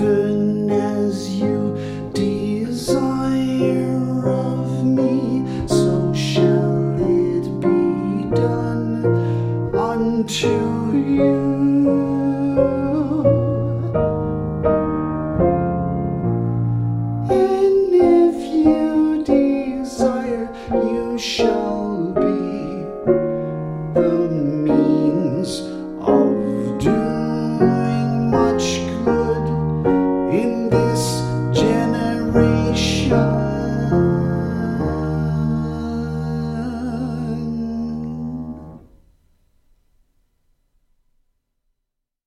as you desire of me, so shall it be done unto you. And if you desire, you shall.